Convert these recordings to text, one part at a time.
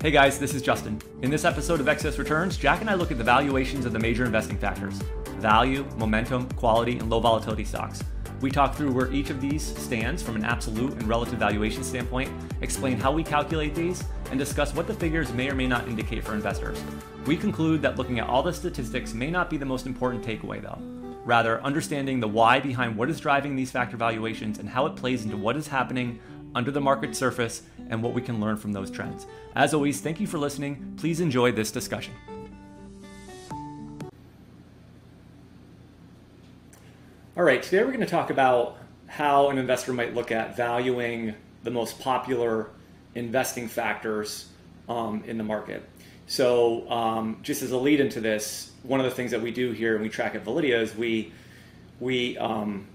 Hey guys, this is Justin. In this episode of Excess Returns, Jack and I look at the valuations of the major investing factors value, momentum, quality, and low volatility stocks. We talk through where each of these stands from an absolute and relative valuation standpoint, explain how we calculate these, and discuss what the figures may or may not indicate for investors. We conclude that looking at all the statistics may not be the most important takeaway, though. Rather, understanding the why behind what is driving these factor valuations and how it plays into what is happening under the market surface and what we can learn from those trends. As always, thank you for listening. Please enjoy this discussion. All right, today we're going to talk about how an investor might look at valuing the most popular investing factors um, in the market. So, um, just as a lead into this, one of the things that we do here and we track at Validea is we we um,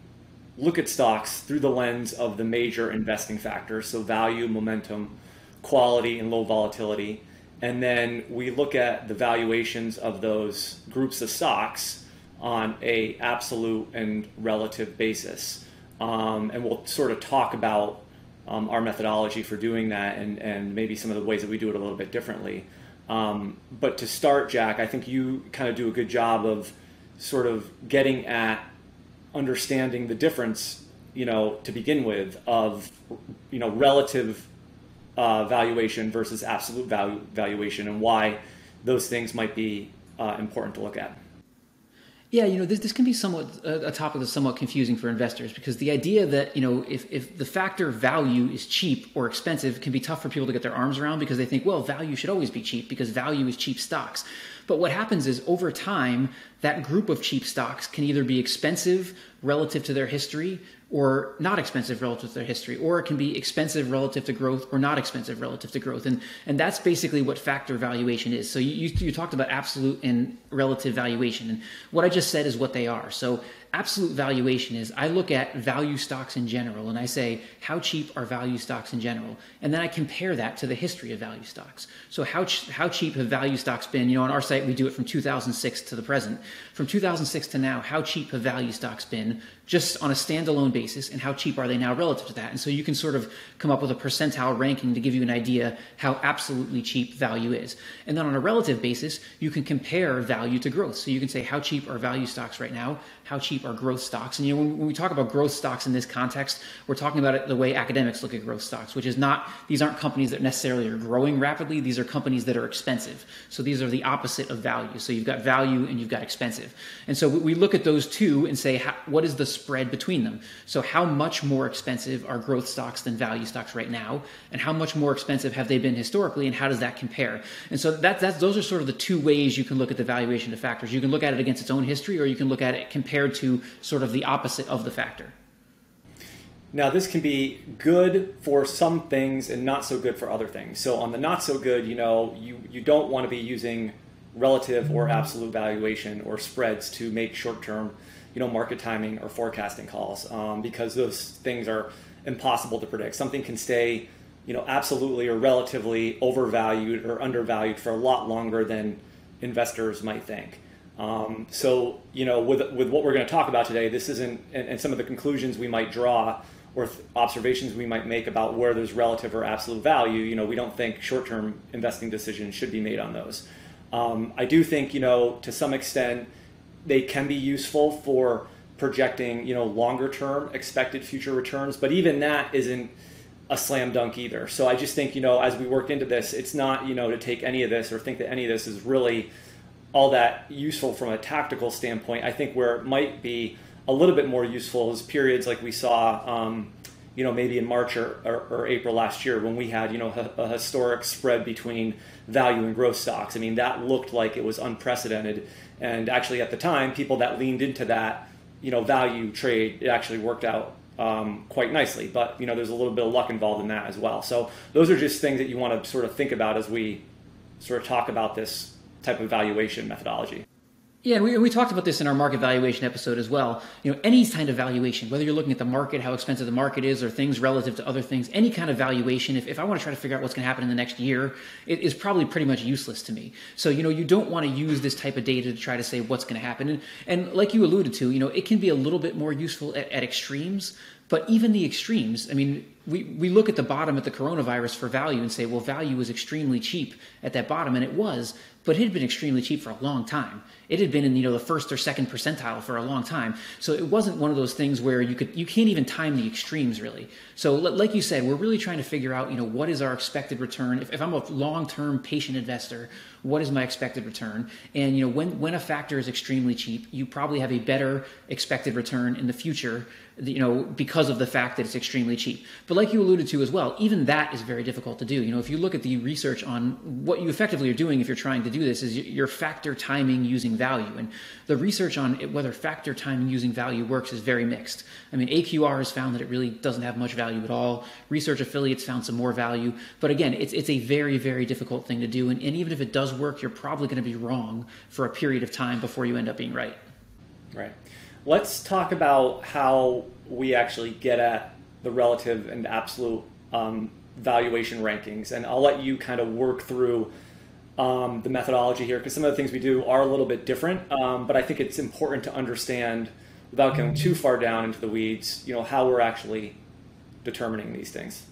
look at stocks through the lens of the major investing factors, so value, momentum, quality, and low volatility. And then we look at the valuations of those groups of stocks on a absolute and relative basis. Um, and we'll sort of talk about um, our methodology for doing that and, and maybe some of the ways that we do it a little bit differently. Um, but to start, Jack, I think you kind of do a good job of sort of getting at understanding the difference, you know, to begin with, of you know relative uh, valuation versus absolute value valuation, and why those things might be uh, important to look at. Yeah, you know, this, this can be somewhat a topic that's somewhat confusing for investors because the idea that, you know, if, if the factor value is cheap or expensive can be tough for people to get their arms around because they think, well, value should always be cheap because value is cheap stocks. But what happens is over time, that group of cheap stocks can either be expensive relative to their history or not expensive relative to their history, or it can be expensive relative to growth or not expensive relative to growth. And, and that's basically what factor valuation is. So you, you, talked about absolute and relative valuation. And what I just said is what they are. So absolute valuation is I look at value stocks in general and I say, how cheap are value stocks in general? And then I compare that to the history of value stocks. So how, ch- how cheap have value stocks been? You know, on our site, we do it from 2006 to the present. From 2006 to now, how cheap have value stocks been just on a standalone basis and how cheap are they now relative to that? And so you can sort of come up with a percentile ranking to give you an idea how absolutely cheap value is. And then on a relative basis, you can compare value to growth. So you can say, how cheap are value stocks right now? How cheap are growth stocks. And you know, when, when we talk about growth stocks in this context, we're talking about it the way academics look at growth stocks, which is not these aren't companies that necessarily are growing rapidly. These are companies that are expensive. So these are the opposite of value. So you've got value and you've got expensive. And so we look at those two and say, what is the spread between them? So how much more expensive are growth stocks than value stocks right now, and how much more expensive have they been historically, and how does that compare? And so that, that's those are sort of the two ways you can look at the valuation of factors. You can look at it against its own history, or you can look at it compared to sort of the opposite of the factor. Now, this can be good for some things and not so good for other things. So, on the not so good, you know, you, you don't want to be using relative or mm-hmm. absolute valuation or spreads to make short term, you know, market timing or forecasting calls um, because those things are impossible to predict. Something can stay, you know, absolutely or relatively overvalued or undervalued for a lot longer than investors might think. Um, so, you know, with, with what we're going to talk about today, this isn't, and, and some of the conclusions we might draw or observations we might make about where there's relative or absolute value, you know, we don't think short term investing decisions should be made on those. Um, I do think, you know, to some extent, they can be useful for projecting, you know, longer term expected future returns, but even that isn't a slam dunk either. So I just think, you know, as we work into this, it's not, you know, to take any of this or think that any of this is really all that useful from a tactical standpoint. I think where it might be a little bit more useful is periods like we saw, um, you know, maybe in March or, or, or, April last year when we had, you know, a, a, historic spread between value and growth stocks. I mean, that looked like it was unprecedented. And actually, at the time, people that leaned into that, you know, value trade, it actually worked out um, quite nicely. But you know, there's a little bit of luck involved in that as well. So those are just things that you want to sort of think about as we sort of talk about this type of valuation methodology. Yeah, we, we talked about this in our market valuation episode as well. You know, any kind of valuation, whether you're looking at the market, how expensive the market is, or things relative to other things, any kind of valuation, if, if I want to try to figure out what's going to happen in the next year, it is probably pretty much useless to me. So, you know, you don't want to use this type of data to try to say what's going to happen. And, and like you alluded to, you know, it can be a little bit more useful at, at extremes, but even the extremes, I mean, we, we look at the bottom at the coronavirus for value and say, well, value was extremely cheap at that bottom, and it was, but it had been extremely cheap for a long time. It had been in you know the first or second percentile for a long time, so it wasn't one of those things where you could you can't even time the extremes really. So like you said, we're really trying to figure out you know what is our expected return. If, if I'm a long term patient investor, what is my expected return? And you know when when a factor is extremely cheap, you probably have a better expected return in the future you know, because of the fact that it's extremely cheap. But like you alluded to as well, even that is very difficult to do. You know, if you look at the research on what you effectively are doing if you're trying to do this is you're factor timing using value. And the research on whether factor timing using value works is very mixed. I mean, AQR has found that it really doesn't have much value at all. Research affiliates found some more value. But again, it's, it's a very, very difficult thing to do. And, and even if it does work, you're probably going to be wrong for a period of time before you end up being right. Right. Let's talk about how we actually get at the relative and absolute um, valuation rankings. And I'll let you kind of work through um, the methodology here because some of the things we do are a little bit different. Um, but I think it's important to understand, without going too far down into the weeds, you know, how we're actually determining these things.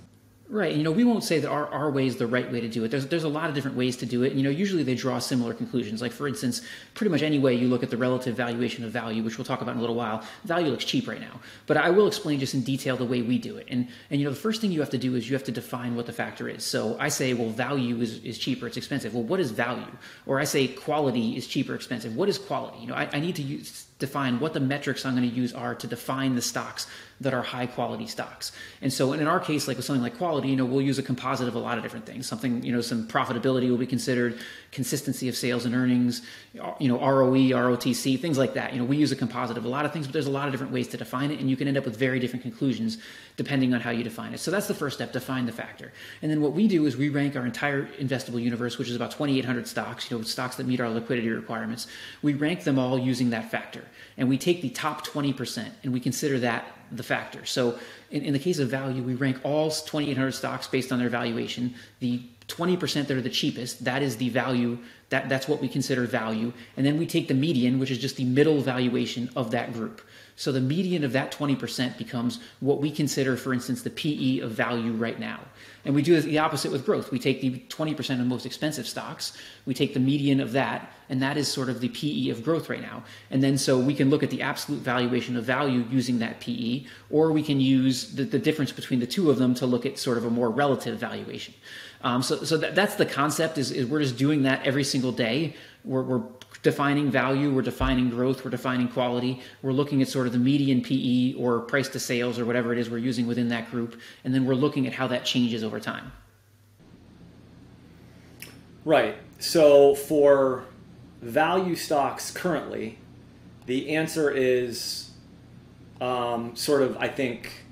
Right. You know, we won't say that our, our way is the right way to do it. There's, there's a lot of different ways to do it. And, You know, usually they draw similar conclusions. Like, for instance, pretty much any way you look at the relative valuation of value, which we'll talk about in a little while, value looks cheap right now. But I will explain just in detail the way we do it. And, and you know, the first thing you have to do is you have to define what the factor is. So I say, well, value is, is cheaper, it's expensive. Well, what is value? Or I say quality is cheaper, expensive. What is quality? You know, I, I need to use define what the metrics I'm going to use are to define the stocks that are high quality stocks. And so in our case, like with something like quality, you know, we'll use a composite of a lot of different things. Something, you know, some profitability will be considered, consistency of sales and earnings, you know, ROE, ROTC, things like that. You know, we use a composite of a lot of things, but there's a lot of different ways to define it, and you can end up with very different conclusions depending on how you define it. So that's the first step, define the factor. And then what we do is we rank our entire investable universe, which is about 2,800 stocks, you know, stocks that meet our liquidity requirements. We rank them all using that factor. And we take the top 20% and we consider that the factor. So in, in the case of value, we rank all 2,800 stocks based on their valuation. The 20% that are the cheapest, that is the value, that, that's what we consider value. And then we take the median, which is just the middle valuation of that group. So the median of that 20% becomes what we consider, for instance, the PE of value right now. And we do the opposite with growth. We take the 20% of most expensive stocks, we take the median of that, and that is sort of the PE of growth right now. And then so we can look at the absolute valuation of value using that PE, or we can use the, the difference between the two of them to look at sort of a more relative valuation. Um, so so that, that's the concept is, is we're just doing that every single day. We're, we're defining value, we're defining growth, we're defining quality. We're looking at sort of the median PE or price to sales or whatever it is we're using within that group. And then we're looking at how that changes over time. Right. So for value stocks currently, the answer is um, sort of, I think,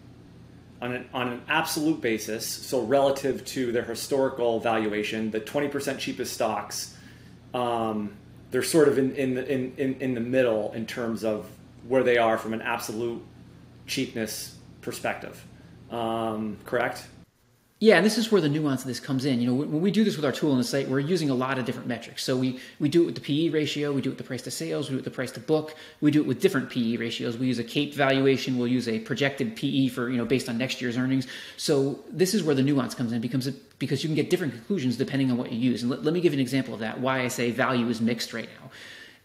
on an, on an absolute basis, so relative to their historical valuation, the 20% cheapest stocks um, they're sort of in, in, the, in, in, in the middle in terms of where they are from an absolute cheapness perspective. Um, correct? Yeah, and this is where the nuance of this comes in. You know, when we do this with our tool on the site, we're using a lot of different metrics. So we, we do it with the PE ratio, we do it with the price to sales, we do it with the price to book, we do it with different PE ratios. We use a CAPE valuation, we'll use a projected PE for, you know, based on next year's earnings. So this is where the nuance comes in because, because you can get different conclusions depending on what you use. And let, let me give you an example of that, why I say value is mixed right now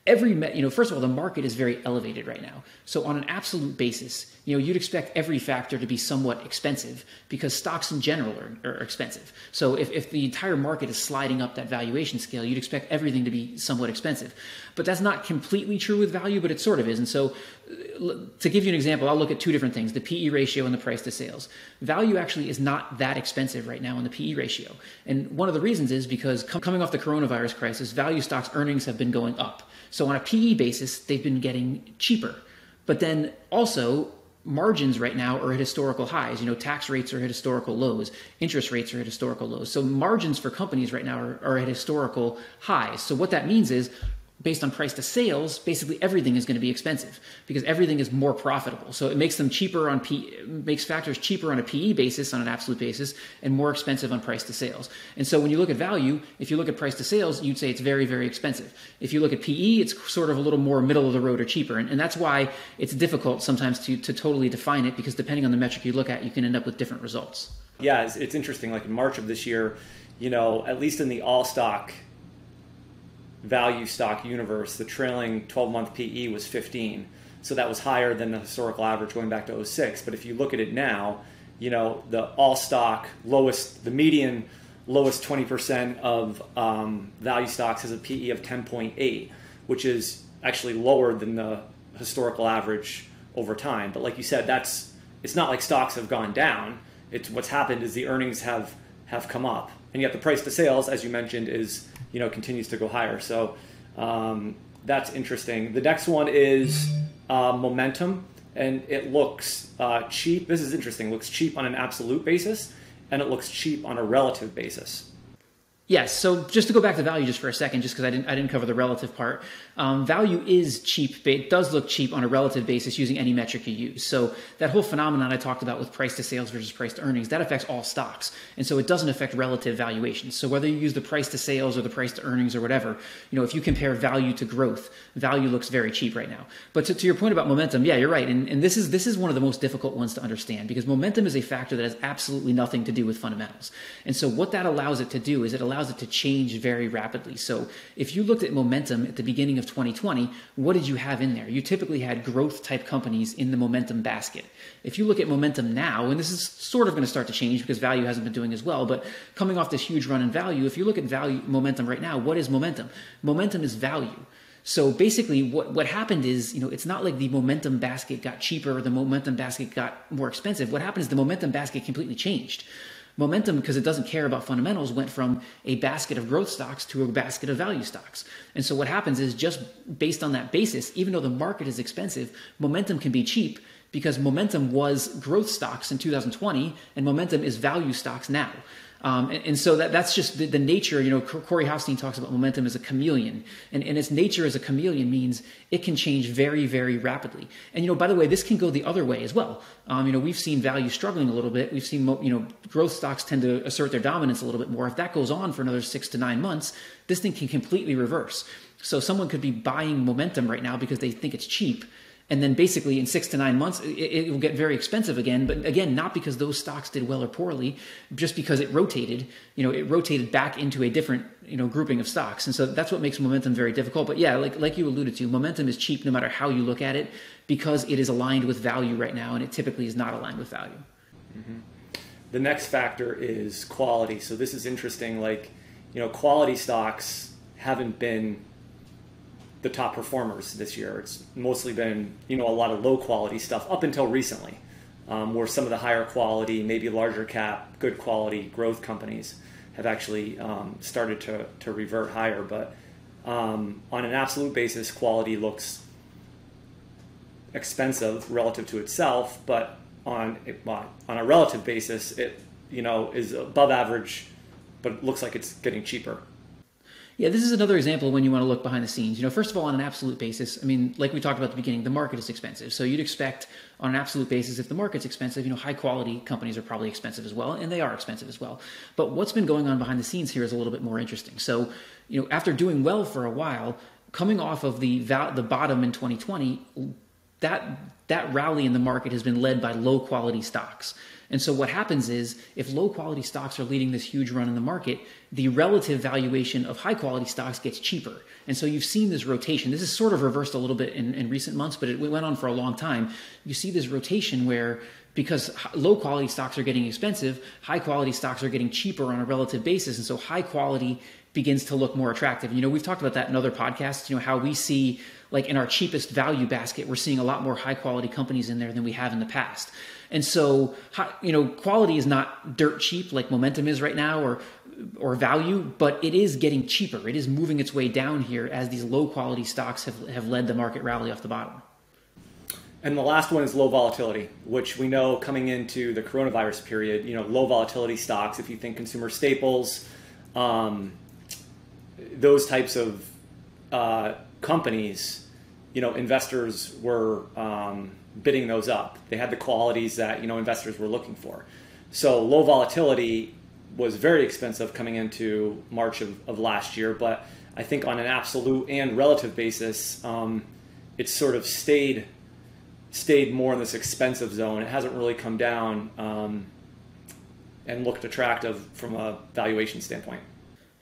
every you know first of all the market is very elevated right now. So on an absolute basis you know you'd expect every factor to be somewhat expensive because stocks in general are, are, expensive. So if, if the entire market is sliding up that valuation scale you'd expect everything to be somewhat expensive. But that's not completely true with value but it sort of is. And so uh, to give you an example i'll look at two different things the pe ratio and the price to sales. Value actually is not that expensive right now in the pe ratio. And one of the reasons is because coming off the coronavirus crisis value stocks earnings have been going up so on a PE basis, they've been getting cheaper. But then also, margins right now are at historical highs. You know, tax rates are at historical lows, interest rates are at historical lows. So margins for companies right now are, are at historical highs. So what that means is based on price to sales, basically everything is going to be expensive because everything is more profitable. So it makes them cheaper on P, makes factors cheaper on a PE basis, on an absolute basis, and more expensive on price to sales. And so when you look at value, if you look at price to sales, you'd say it's very, very expensive. If you look at PE, it's sort of a little more middle of the road or cheaper. And, and that's why it's difficult sometimes to, to totally define it because depending on the metric you look at, you can end up with different results. Yeah, it's, it's interesting. Like in March of this year, you know, at least in the all stock value stock universe, the trailing 12 month PE was 15. So that was higher than the historical average going back to 06. But if you look at it now, you know, the all stock lowest, the median lowest 20% of um, value stocks has a PE of 10.8, which is actually lower than the historical average over time. But like you said, that's it's not like stocks have gone down. It's what's happened is the earnings have have come up, and yet the price to sales, as you mentioned, is you know continues to go higher. So um, that's interesting. The next one is uh, momentum, and it looks uh, cheap. This is interesting. It looks cheap on an absolute basis, and it looks cheap on a relative basis. Yes. So just to go back to value just for a second, just because I didn't I didn't cover the relative part. Um, value is cheap. It does look cheap on a relative basis using any metric you use. So that whole phenomenon I talked about with price to sales versus price to earnings that affects all stocks, and so it doesn't affect relative valuations. So whether you use the price to sales or the price to earnings or whatever, you know, if you compare value to growth, value looks very cheap right now. But to, to your point about momentum, yeah, you're right, and, and this is this is one of the most difficult ones to understand because momentum is a factor that has absolutely nothing to do with fundamentals. And so what that allows it to do is it allows allows it to change very rapidly. So if you looked at momentum at the beginning of 2020, what did you have in there? You typically had growth type companies in the momentum basket. If you look at momentum now, and this is sort of going to start to change because value hasn't been doing as well, but coming off this huge run in value, if you look at value momentum right now, what is momentum? Momentum is value. So basically, what, what happened is, you know, it's not like the momentum basket got cheaper or the momentum basket got more expensive. What happened is the momentum basket completely changed. Momentum, because it doesn't care about fundamentals, went from a basket of growth stocks to a basket of value stocks. And so what happens is just based on that basis, even though the market is expensive, momentum can be cheap because momentum was growth stocks in 2020 and momentum is value stocks now. Um, and, and, so that, that's just the, the, nature. You know, Corey Hoffstein talks about momentum as a chameleon, and, and its nature as a chameleon means it can change very, very rapidly. And you know, by the way, this can go the other way as well. Um, you know, we've seen value struggling a little bit. We've seen you know growth stocks tend to assert their dominance a little bit more. If that goes on for another six to nine months, this thing can completely reverse. So someone could be buying momentum right now because they think it's cheap and then basically in six to nine months it, it, will get very expensive again. But again not because those stocks did well or poorly just because it rotated you know it rotated back into a different you know grouping of stocks. And so that's what makes momentum very difficult. But yeah like like you alluded to momentum is cheap no matter how you look at it because it is aligned with value right now and it typically is not aligned with value. Mm-hmm. the next factor is quality. So this is interesting. Like you know quality stocks haven't been the top performers this year. It's mostly been you know a lot of low quality stuff up until recently, um, where some of the higher quality, maybe larger cap, good quality growth companies have actually um, started to to revert higher. But um, on an absolute basis, quality looks expensive relative to itself, but on on a relative basis, it you know is above average, but it looks like it's getting cheaper. Yeah, this is another example when you want to look behind the scenes. You know, first of all, on an absolute basis, I mean, like we talked about at the beginning, the market is expensive. So you'd expect on an absolute basis, if the market's expensive, you know, high quality companies are probably expensive as well, and they are expensive as well. But what's been going on behind the scenes here is a little bit more interesting. So, you know, after doing well for a while, coming off of the the bottom in 2020, that that rally in the market has been led by low quality stocks. And so what happens is if low quality stocks are leading this huge run in the market, the relative valuation of high quality stocks gets cheaper. And so you've seen this rotation. This is sort of reversed a little bit in, in recent months, but it went on for a long time. You see this rotation where because low quality stocks are getting expensive, high quality stocks are getting cheaper on a relative basis. And so high quality begins to look more attractive. You know, we've talked about that in other podcasts, you know, how we see like in our cheapest value basket, we're seeing a lot more high quality companies in there than we have in the past. And so, you know, quality is not dirt cheap like momentum is right now or or value, but it is getting cheaper. It is moving its way down here as these low quality stocks have, have led the market rally off the bottom. And the last one is low volatility, which we know coming into the coronavirus period, you know, low volatility stocks, if you think consumer staples, um, those types of uh, companies, you know, investors were um, bidding those up. They had the qualities that, you know, investors were looking for. So low volatility was very expensive coming into March of, of last year, but I think on an absolute and relative basis, um, it's sort of stayed stayed more in this expensive zone. It hasn't really come down um, and looked attractive from a valuation standpoint.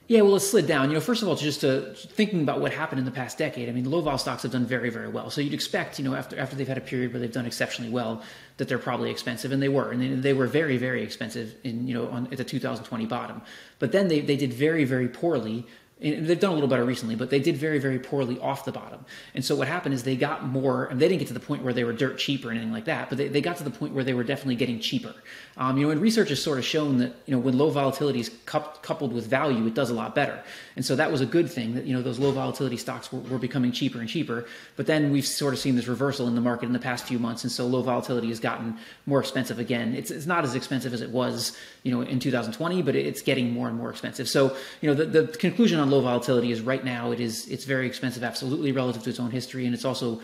Yeah, well, it slid down. You know, first of all, just to, thinking about what happened in the past decade. I mean, low vol stocks have done very, very well. So you'd expect, you know, after after they've had a period where they've done exceptionally well, that they're probably expensive, and they were, and they, they were very, very expensive in you know on, at the 2020 bottom. But then they they did very, very poorly they've done a little better recently, but they did very, very poorly off the bottom. And so what happened is they got more, and they didn't get to the point where they were dirt cheap or anything like that, but they, they got to the point where they were definitely getting cheaper. Um, you know, and research has sort of shown that, you know, when low volatility is coupled with value, it does a lot better. And so that was a good thing that, you know, those low volatility stocks were, were becoming cheaper and cheaper. But then we've sort of seen this reversal in the market in the past few months. And so low volatility has gotten more expensive again. It's, it's not as expensive as it was, you know, in 2020, but it's getting more and more expensive. So, you know, the, the conclusion on low volatility is right now it is it's very expensive absolutely relative to its own history and it's also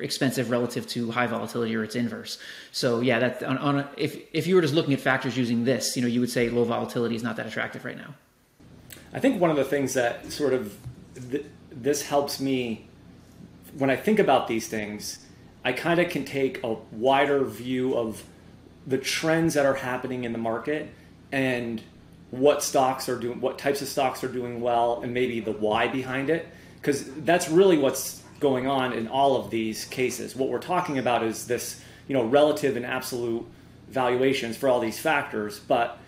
expensive relative to high volatility or its inverse. So yeah that on, on a, if if you were just looking at factors using this you know you would say low volatility is not that attractive right now. I think one of the things that sort of th- this helps me when i think about these things i kind of can take a wider view of the trends that are happening in the market and what stocks are doing, what types of stocks are doing well, and maybe the why behind it, because that's really what's going on in all of these cases. What we're talking about is this, you know, relative and absolute valuations for all these factors, but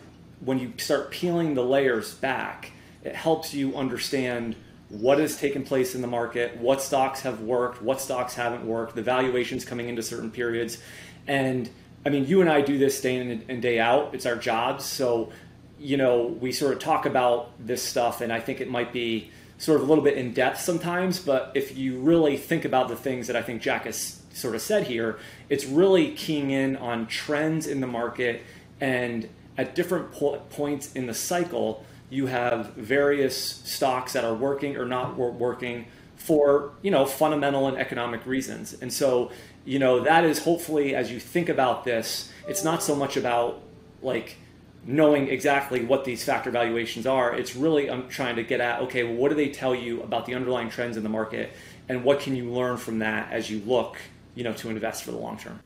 when you start peeling the layers back, it helps you understand what has taken place in the market, what stocks have worked, what stocks haven't worked, the valuations coming into certain periods. And I mean, you and I do this day in and day out. It's our jobs. So you know, we sort of talk about this stuff, and I think it might be sort of a little bit in depth sometimes. But if you really think about the things that I think Jack has sort of said here, it's really keying in on trends in the market, and at different po- points in the cycle, you have various stocks that are working or not working for you know fundamental and economic reasons. And so, you know, that is hopefully as you think about this, it's not so much about like knowing exactly what these factor valuations are. It's really I'm trying to get at okay, well, what do they tell you about the underlying trends in the market, and what can you learn from that as you look, you know, to invest for the long term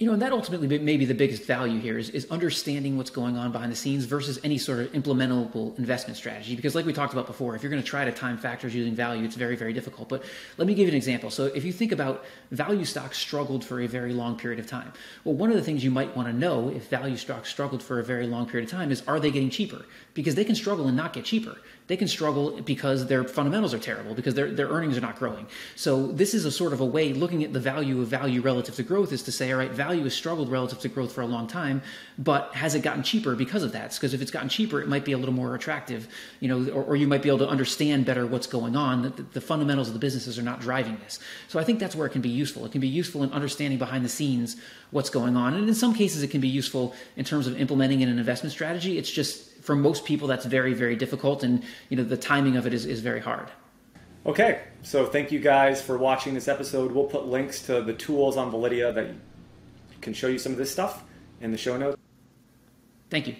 you know, and that ultimately may be the biggest value here is, is understanding what's going on behind the scenes versus any sort of implementable investment strategy. Because, like we talked about before, if you're going to try to time factors using value, it's very, very difficult. But let me give you an example. So, if you think about value stocks struggled for a very long period of time, well, one of the things you might want to know if value stocks struggled for a very long period of time is are they getting cheaper? Because they can struggle and not get cheaper they can struggle because their fundamentals are terrible, because their, their earnings are not growing. So this is a sort of a way looking at the value of value relative to growth is to say, all right, value has struggled relative to growth for a long time, but has it gotten cheaper because of that? Because if it's gotten cheaper, it might be a little more attractive, you know, or, or you might be able to understand better what's going on. The, the fundamentals of the businesses are not driving this. So I think that's where it can be useful. It can be useful in understanding behind the scenes what's going on. And in some cases, it can be useful in terms of implementing in an investment strategy. It's just for most people that's very very difficult and you know the timing of it is, is very hard. Okay. So thank you guys for watching this episode. We'll put links to the tools on validea that can show you some of this stuff in the show notes. Thank you.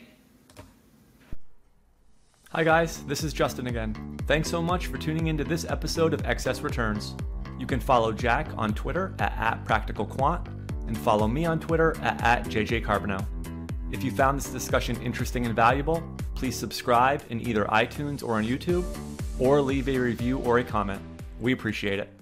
Hi guys. This is justin again. Thanks so much for tuning into this episode of excess returns. You can follow jack on twitter at, at practicalquant and follow me on twitter at, at jjcarbonneau if you found this discussion interesting and valuable, please subscribe in either iTunes or on YouTube, or leave a review or a comment. We appreciate it.